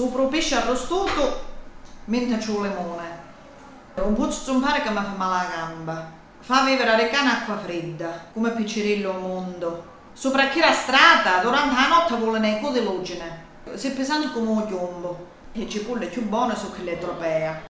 Sopra un pesce arrostoso, mentre c'è un limone. Un po' zumpare che mi fa male la gamba. Fa vivere le cane acqua fredda, come piccirillo al mondo. Sopra chi la strada, durante la notte vuole nei code. Si è pesante come un chiombo. E le cipolle più buone sono quelle europee.